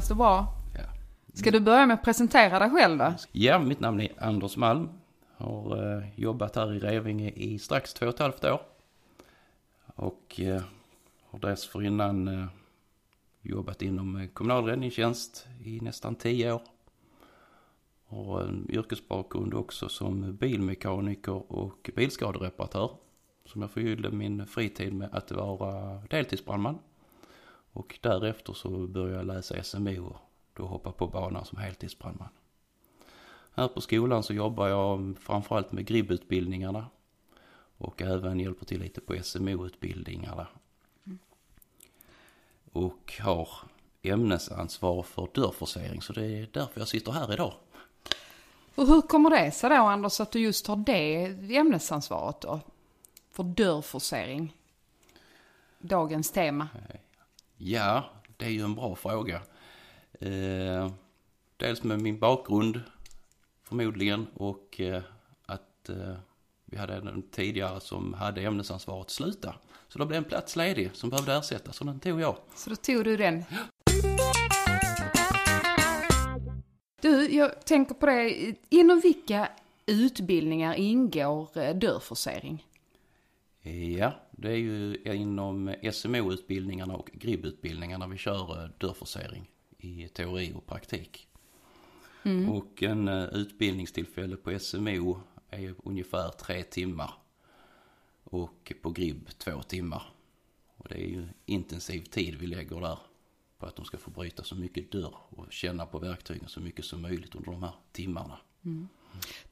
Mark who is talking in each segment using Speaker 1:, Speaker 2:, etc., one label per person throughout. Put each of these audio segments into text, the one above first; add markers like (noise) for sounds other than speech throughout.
Speaker 1: Känns det bra?
Speaker 2: Ja.
Speaker 1: Ska du börja med att presentera dig själv då?
Speaker 2: ja, mitt namn är Anders Malm. Har eh, jobbat här i Revinge i strax två och ett halvt år. Och eh, har dessförinnan eh, jobbat inom eh, kommunal räddningstjänst i nästan tio år. Har en yrkesbakgrund också som bilmekaniker och bilskadereparatör. Som jag förgyllde min fritid med att vara deltidsbrandman. Och därefter så började jag läsa SMO och då hoppa på banan som heltidsbrandman. Här på skolan så jobbar jag framförallt med GRIB-utbildningarna och även hjälper till lite på SMO-utbildningarna. Och har ämnesansvar för dörrforcering så det är därför jag sitter här idag.
Speaker 1: Och hur kommer det sig då Anders att du just har det ämnesansvaret då? För dörrforcering. Dagens tema.
Speaker 2: Ja, det är ju en bra fråga. Eh, dels med min bakgrund förmodligen och eh, att eh, vi hade en tidigare som hade ämnesansvaret sluta. Så då blev en plats ledig som behövde ersättas och den tog jag.
Speaker 1: Så då tog du den. Du, jag tänker på det. Inom vilka utbildningar ingår eh, dörrforcering?
Speaker 2: Ja, det är ju inom SMO-utbildningarna och GRIB-utbildningarna vi kör eh, dörrforcering i teori och praktik. Och en eh, utbildningstillfälle på SMO är ungefär tre timmar. Och på GRIB två timmar. Och det är ju intensiv tid vi lägger där. På att de ska få bryta så mycket dörr och känna på verktygen så mycket som möjligt under de här timmarna.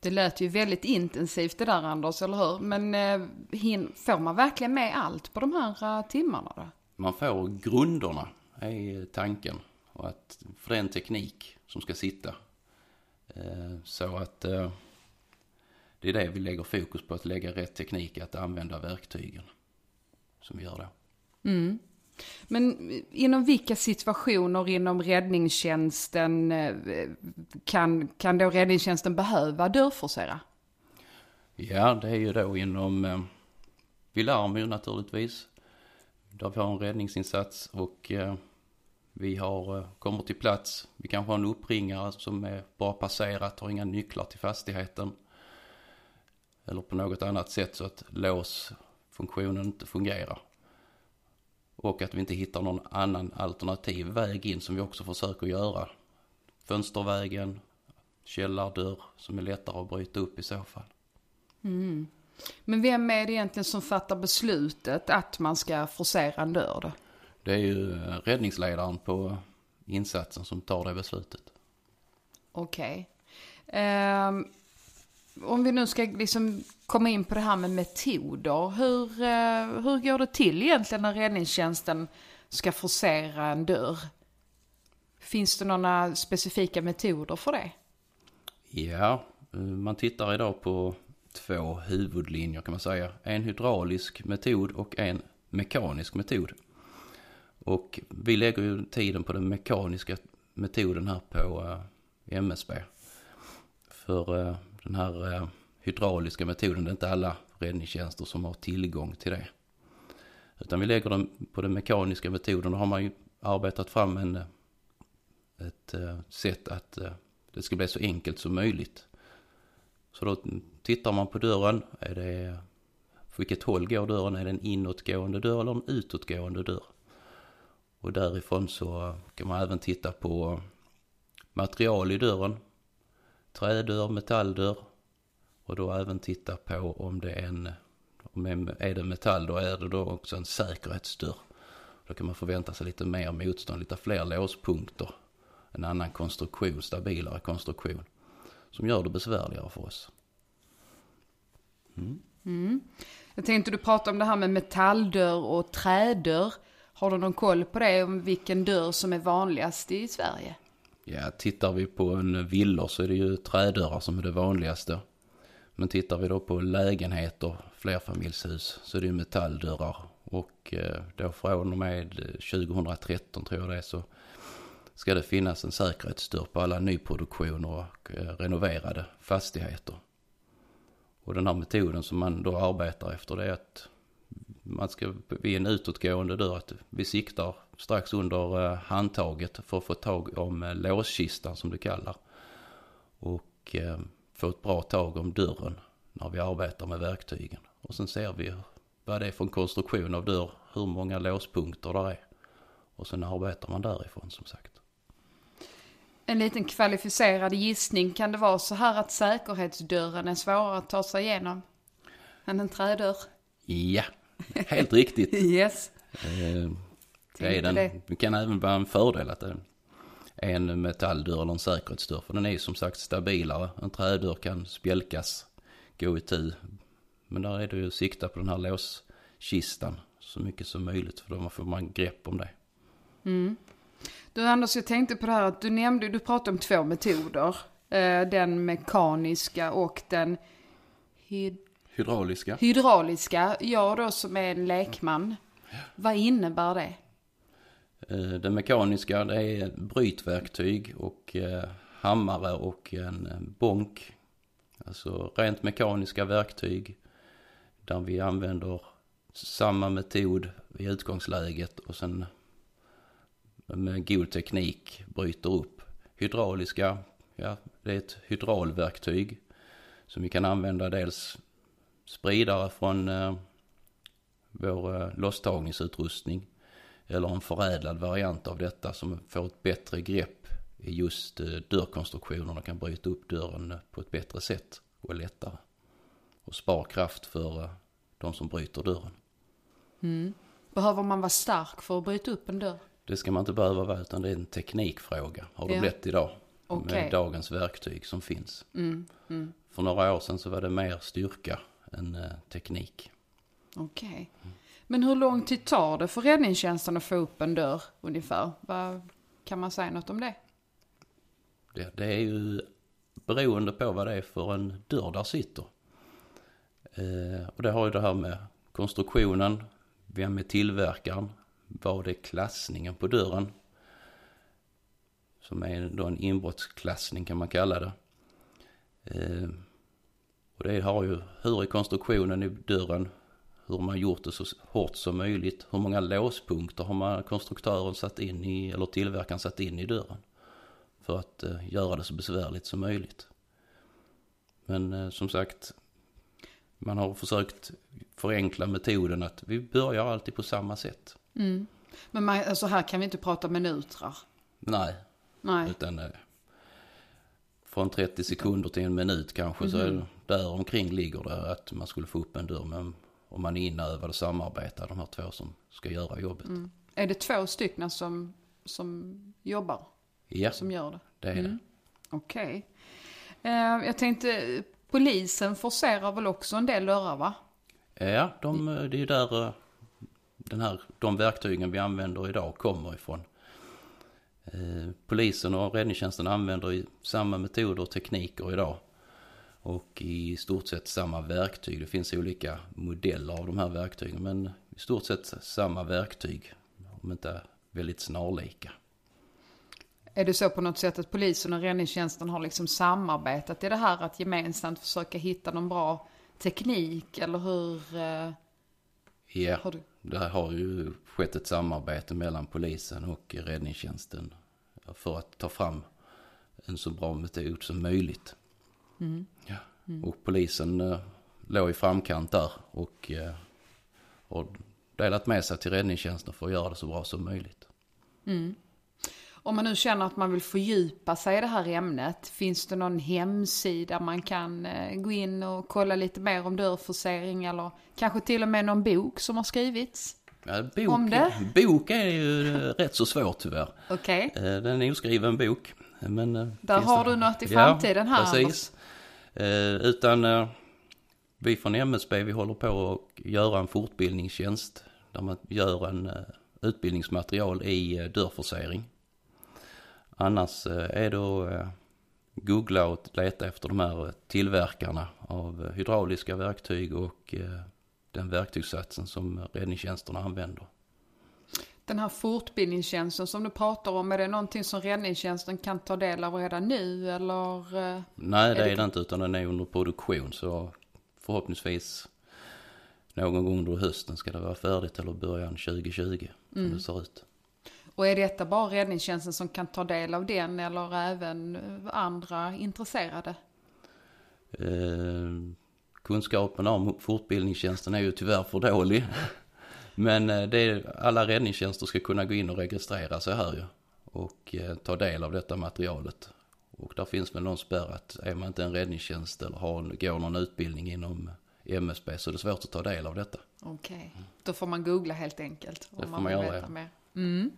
Speaker 1: Det lät ju väldigt intensivt det där Anders, eller hur? Men eh, får man verkligen med allt på de här eh, timmarna då?
Speaker 2: Man får grunderna, är tanken. Och att, för det är en teknik som ska sitta. Eh, Så att eh, det är det vi lägger fokus på, att lägga rätt teknik, att använda verktygen. Som vi gör då.
Speaker 1: Men inom vilka situationer inom räddningstjänsten eh, kan, kan då räddningstjänsten behöva dörrforcera?
Speaker 2: Ja, det är ju då inom, eh, vi larmar ju naturligtvis. Där vi har en räddningsinsats och eh, vi har, kommer till plats. Vi kanske har en uppringare som är bara passerat, har inga nycklar till fastigheten. Eller på något annat sätt så att låsfunktionen inte fungerar. Och att vi inte hittar någon annan alternativ väg in som vi också försöker göra. Fönstervägen, källardörr som är lättare att bryta upp i så fall.
Speaker 1: Men vem är det egentligen som fattar beslutet att man ska forcera en dörr då?
Speaker 2: Det är ju räddningsledaren på insatsen som tar det beslutet.
Speaker 1: Okej. Ehm, om vi nu ska liksom komma in på det här med metoder. Hur, eh, hur går det till egentligen när räddningstjänsten ska forcera en dörr? Finns det några specifika metoder för det?
Speaker 2: Ja, eh, man tittar idag på två huvudlinjer kan man säga. En hydraulisk metod och en mekanisk metod. Och vi lägger ju tiden på den mekaniska metoden här på eh, MSB. För den här eh, hydrauliska metoden, det är inte alla räddningstjänster som har tillgång till det. Utan vi lägger den på den mekaniska metoden. Då har man ju arbetat fram en, eh, ett eh, sätt att eh, det ska bli så enkelt som möjligt. Så då tittar man på dörren. Är det, för vilket håll går dörren? Är det en inåtgående dörr eller en utåtgående dörr? Och därifrån så kan man även titta på material i dörren. Trädörr, metalldörr. Och då även titta på om det är en, om det är det metall då är det då också en säkerhetsdörr. Då kan man förvänta sig lite mer motstånd, lite fler låspunkter. En annan konstruktion, stabilare konstruktion. Som gör det besvärligare för oss. Mm.
Speaker 1: Jag tänkte du pratade om det här med metalldörr och trädörr. Har du någon koll på det, om vilken dörr som är vanligast i Sverige?
Speaker 2: Ja, tittar vi på en villor så är det ju trädörrar som är det vanligaste. Men tittar vi då på lägenheter, flerfamiljshus, så är det ju metalldörrar. Och eh, då från och med eh, 2013 tror jag det är så ska det finnas en säkerhetsdörr på alla nyproduktioner och eh, renoverade fastigheter. Och den här metoden som man då arbetar efter det är att man ska vid en utåtgående dörr att vi siktar strax under eh, handtaget för att få tag om eh, låskistan som du kallar. Och eh, få ett bra tag om dörren när vi arbetar med verktygen. Och sen ser vi vad det är för en konstruktion av dörr, hur många låspunkter där är. Och sen arbetar man därifrån som sagt.
Speaker 1: En liten kvalificerad gissning, kan det vara så här att säkerhetsdörren är svårare att ta sig igenom än en trädörr?
Speaker 2: Ja, helt riktigt. (laughs)
Speaker 1: Yes.
Speaker 2: Eh, det är den.
Speaker 1: det.
Speaker 2: Det kan även vara en fördel att det är en metalldörr eller en säkerhetsdörr. För den är ju som sagt stabilare. En trädörr kan spjälkas, gå i tu. Men där är det ju att sikta på den här låskistan så mycket som möjligt. För då får man grepp om det.
Speaker 1: Du Anders, jag tänkte på det här att du nämnde, du pratade om två metoder. Eh, Den mekaniska och den hyd-
Speaker 2: Hydrauliska.
Speaker 1: hydrauliska. Jag då som är en lekman, vad innebär det?
Speaker 2: Eh, Den mekaniska det är brytverktyg och eh, hammare och en eh, bonk. Alltså rent mekaniska verktyg där vi använder samma metod i utgångsläget och sen med god teknik bryter upp. Hydrauliska, ja det är ett hydraulverktyg som vi kan använda dels spridare från eh, vår eh, losstagningsutrustning eller en förädlad variant av detta som får ett bättre grepp i just eh, dörrkonstruktionen och kan bryta upp dörren eh, på ett bättre sätt och lättare. Och spar kraft för eh, de som bryter dörren.
Speaker 1: Behöver man vara stark för att bryta upp en dörr?
Speaker 2: Det ska man inte behöva vara utan det är en teknikfråga har det
Speaker 1: Ja.
Speaker 2: blivit idag.
Speaker 1: Okej.
Speaker 2: Med dagens verktyg som finns.
Speaker 1: Mm, mm.
Speaker 2: För några år sedan så var det mer styrka än eh, teknik.
Speaker 1: Okej. Men hur lång tid tar det för räddningstjänsten att få upp en dörr ungefär? Vad, kan man säga något om det?
Speaker 2: Det, det är ju beroende på vad det är för en dörr där sitter. Eh, och det har ju det här med konstruktionen, vem är tillverkaren, vad är klassningen på dörren. Som är då en inbrottsklassning kan man kalla det. Eh, och det har ju, hur är konstruktionen i dörren, hur man gjort det så hårt som möjligt, hur många låspunkter har man konstruktören satt in i, eller tillverkaren satt in i dörren för att eh, göra det så besvärligt som möjligt. Men eh, som sagt, man har försökt förenkla metoden att vi börjar alltid på samma sätt.
Speaker 1: Men man, alltså här kan vi inte prata minutrar.
Speaker 2: Nej,
Speaker 1: Nej.
Speaker 2: utan eh, från 30 sekunder till en minut kanske så är det, där omkring ligger det att man skulle få upp en dörr. Men om man är inövad och samarbetar, de här två som ska göra jobbet.
Speaker 1: Är det två stycken som, som jobbar,
Speaker 2: Ja,
Speaker 1: som gör det?
Speaker 2: det är det.
Speaker 1: Okej. Eh, jag tänkte, polisen forcerar väl också en del dörrar va?
Speaker 2: Ja, de, det är ju där eh, den här, de verktygen vi använder idag kommer ifrån. Eh, Polisen och räddningstjänsten använder samma metoder och tekniker idag. Och i stort sett samma verktyg. Det finns olika modeller av de här verktygen men i stort sett samma verktyg. Om inte väldigt snarlika.
Speaker 1: Är det så på något sätt att polisen och räddningstjänsten har liksom samarbetat i det här att gemensamt försöka hitta någon bra teknik eller hur? Eh,
Speaker 2: Ja,
Speaker 1: har du?
Speaker 2: det har ju skett ett samarbete mellan polisen och räddningstjänsten för att ta fram en så bra metod som möjligt. Ja. Och polisen eh, låg i framkant där och eh, har delat med sig till räddningstjänsten för att göra det så bra som möjligt.
Speaker 1: Om man nu känner att man vill fördjupa sig i det här ämnet, finns det någon hemsida man kan eh, gå in och kolla lite mer om dörrforcering eller kanske till och med någon bok som har skrivits?
Speaker 2: Ja, bok,
Speaker 1: Om det?
Speaker 2: bok är ju eh, rätt så svårt tyvärr.
Speaker 1: Okej,
Speaker 2: Eh, Det är en oskriven bok. Men,
Speaker 1: Där har
Speaker 2: det-
Speaker 1: du något i framtiden här,
Speaker 2: precis. Eh, utan eh, vi från MSB vi håller på att göra en fortbildningstjänst. Där man gör en eh, utbildningsmaterial i eh, dörrforcering. Annars eh, är det att eh, googla och leta efter de här eh, tillverkarna av eh, hydrauliska verktyg och eh, den verktygssatsen som räddningstjänsterna använder.
Speaker 1: Den här fortbildningstjänsten som du pratar om, är det någonting som räddningstjänsten kan ta del av redan nu eller? eh,
Speaker 2: Nej, det
Speaker 1: Är
Speaker 2: är
Speaker 1: det-
Speaker 2: inte utan den är under produktion så förhoppningsvis någon gång under hösten ska det vara färdigt eller början 2020 som det ser ut.
Speaker 1: Och är detta bara räddningstjänsten som kan ta del av den eller även andra intresserade?
Speaker 2: Eh, kunskapen om fortbildningstjänsten är ju tyvärr för dålig. Men eh, det är, alla räddningstjänster ska kunna gå in och registrera sig här ju. Och eh, ta del av detta materialet. Och där finns väl någon spärr att är man inte en räddningstjänst eller har, går någon utbildning inom MSB så är det svårt att ta del av detta.
Speaker 1: Okej, då får man googla helt enkelt.
Speaker 2: Det
Speaker 1: Om
Speaker 2: får
Speaker 1: man
Speaker 2: man
Speaker 1: vill veta mer. Mm.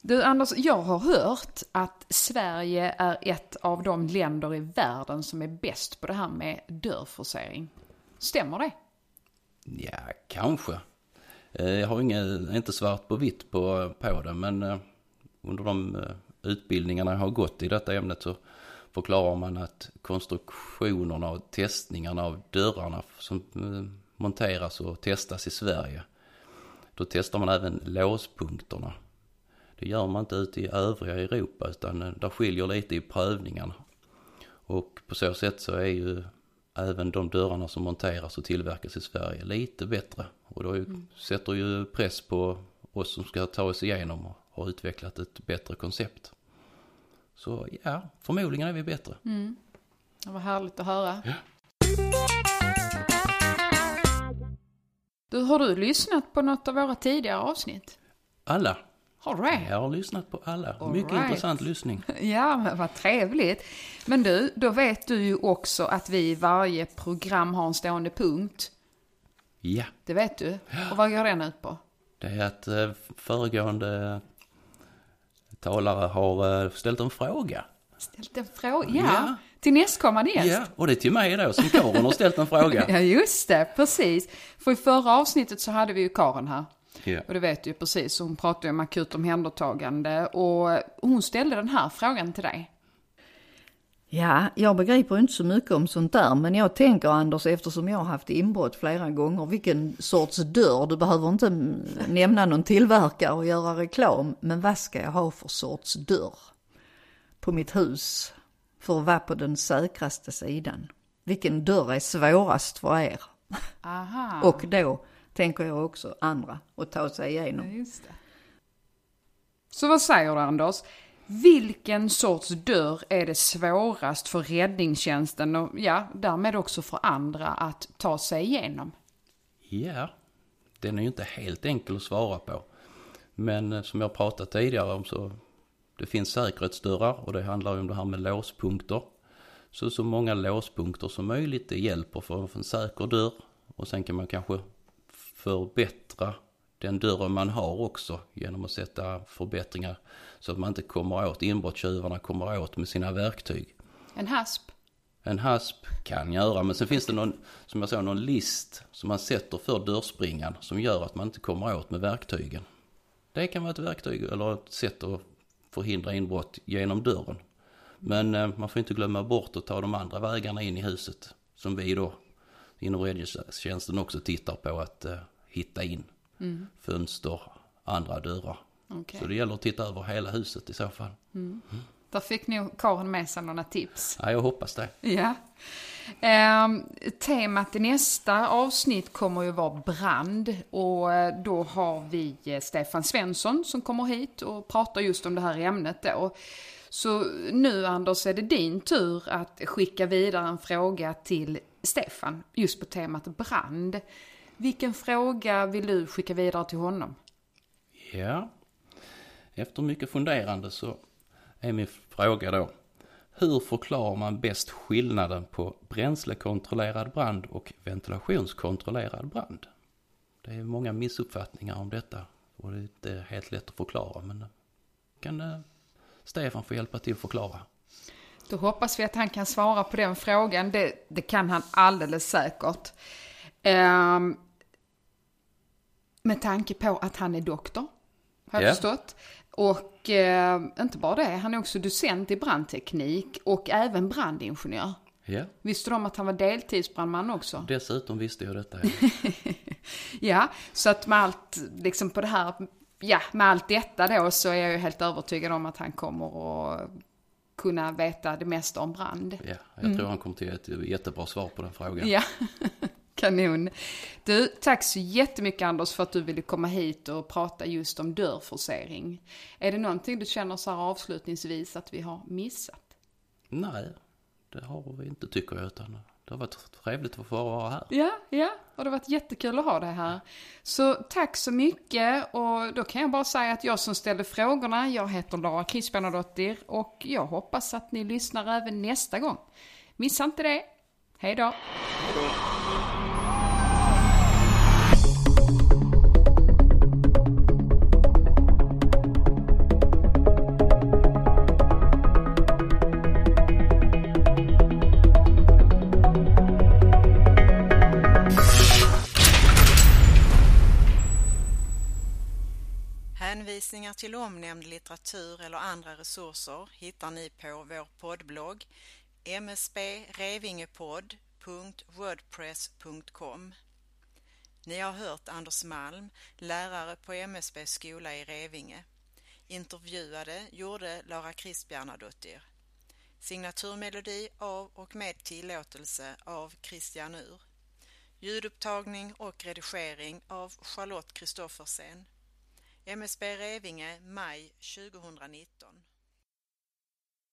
Speaker 1: Du Anders, jag har hört att Sverige är ett av de länder i världen som är bäst på det här med dörrforcering. Stämmer det?
Speaker 2: Ja, kanske. Eh, jag har inget, inte svart på vitt på, på det, men eh, under de eh, utbildningarna jag har gått i detta ämnet så förklarar man att konstruktionerna och testningarna av dörrarna som monteras och testas i Sverige, då testar man även låspunkterna. Det gör man inte ute i övriga Europa utan där skiljer lite i prövningarna. Och på så sätt så är ju även de dörrarna som monteras och tillverkas i Sverige lite bättre. Och då ju, sätter ju press på oss som ska ta oss igenom och har utvecklat ett bättre koncept. Så ja, förmodligen är vi bättre.
Speaker 1: Det var härligt att höra. Du, har du lyssnat på något av våra tidigare avsnitt?
Speaker 2: Alla.
Speaker 1: Det?
Speaker 2: Jag har lyssnat på alla.
Speaker 1: All
Speaker 2: Mycket
Speaker 1: right.
Speaker 2: intressant lyssning. (laughs)
Speaker 1: Ja, men vad trevligt. Men du, då vet du ju också att vi i varje program har en stående punkt.
Speaker 2: Ja,
Speaker 1: Det vet du. Och vad går den ut på?
Speaker 2: det är att eh, föregående talare har eh, ställt en fråga.
Speaker 1: Ställt en fråga? Ja,
Speaker 2: Ja.
Speaker 1: till nästkommande gäst.
Speaker 2: Ja, och det är till mig då som Karin har ställt en fråga. (laughs)
Speaker 1: Ja, just det, precis. För i förra avsnittet så hade vi ju Karin här.
Speaker 2: Ja.
Speaker 1: Och det vet du ju precis, hon pratade ju om akut omhändertagande. Och hon ställde den här frågan till dig.
Speaker 3: Ja, jag begriper inte så mycket om sånt där, men jag tänker Anders, eftersom jag har haft inbrott flera gånger, vilken sorts dörr, du behöver inte nämna någon tillverkare och göra reklam, men vad ska jag ha för sorts dörr på mitt hus för att vara på den säkraste sidan? Vilken dörr är svårast för er?
Speaker 1: Aha.
Speaker 3: Och då tänker jag också andra att ta sig
Speaker 1: Ja,
Speaker 3: igenom.
Speaker 1: just det. Så vad säger du Anders? Vilken sorts dörr är det svårast för räddningstjänsten och ja, därmed också för andra att ta sig igenom?
Speaker 2: Ja, den är ju inte helt enkel att svara på. Men eh, som jag pratat tidigare om så det finns säkerhetsdörrar och det handlar ju om det här med låspunkter. Så så många låspunkter som möjligt det hjälper för att få en säker dörr. Och sen kan man kanske förbättra den dörren man har också genom att sätta förbättringar så att man inte kommer åt, inbrottstjuvarna kommer åt med sina verktyg.
Speaker 1: En hasp?
Speaker 2: En hasp kan göra, men sen finns det någon, som jag sa, någon list som man sätter för dörrspringan som gör att man inte kommer åt med verktygen. Det kan vara ett verktyg eller ett sätt att förhindra inbrott genom dörren. Men eh, man får inte glömma bort att ta de andra vägarna in i huset som vi då inom räddningstjänsten också tittar på att eh, hitta in. Fönster, andra dörrar.
Speaker 1: Okej.
Speaker 2: Så det gäller att titta över hela huset i så fall.
Speaker 1: Där fick nog Karin med sig några tips.
Speaker 2: Ja, jag hoppas det.
Speaker 1: Ja. Ehm, temat i nästa avsnitt kommer ju vara brand och eh, då har vi eh, Stefan Svensson som kommer hit och pratar just om det här ämnet då. Så nu Anders är det din tur att skicka vidare en fråga till Stefan just på temat brand. Vilken fråga vill du skicka vidare till honom?
Speaker 2: Ja, efter mycket funderande så är min fråga då. Hur förklarar man bäst skillnaden på bränslekontrollerad brand och ventilationskontrollerad brand? Det är många missuppfattningar om detta och det är inte helt lätt att förklara men kan eh, Stefan få hjälpa till att förklara?
Speaker 1: Då hoppas vi att han kan svara på den frågan. Det, det kan han alldeles säkert. Ehm, med tanke på att han är doktor, har jag
Speaker 2: Ja.
Speaker 1: förstått. Och eh, inte bara det, han är också docent i brandteknik och även brandingenjör.
Speaker 2: Ja,
Speaker 1: Visste du om att han var deltidsbrandman också?
Speaker 2: dessutom visste jag detta. (laughs)
Speaker 1: Ja, så att med allt, liksom på det här, ja, med allt detta då så är jag ju helt övertygad om att han kommer att kunna veta det mesta om brand.
Speaker 2: Ja, jag tror han kommer till ett jättebra svar på den frågan.
Speaker 1: Ja, (laughs) Kanon. Du, tack så jättemycket Anders för att du ville komma hit och prata just om dörrforcering. Är det någonting du känner så här avslutningsvis att vi har missat?
Speaker 2: Nej, det har vi inte tycker jag, utan det har varit trevligt att få vara här.
Speaker 1: Ja, ja, och det har varit jättekul att ha dig här. Så tack så mycket och då kan jag bara säga att jag som ställde frågorna, jag heter Lara Kristianadottir och jag hoppas att ni lyssnar även nästa gång. Missa inte det. Hej då!
Speaker 4: Hänvisningar till omnämnd litteratur eller andra resurser hittar ni på vår poddblogg msbrevingepodd.wordpress.com Ni har hört Anders Malm, lärare på MSB skola i Revinge. Intervjuade gjorde Lara Kristbjärnadottir. Signaturmelodi av och med tillåtelse av Christian Ur. Ljudupptagning och redigering av Charlotte Kristoffersen. MSB Revinge, maj 2019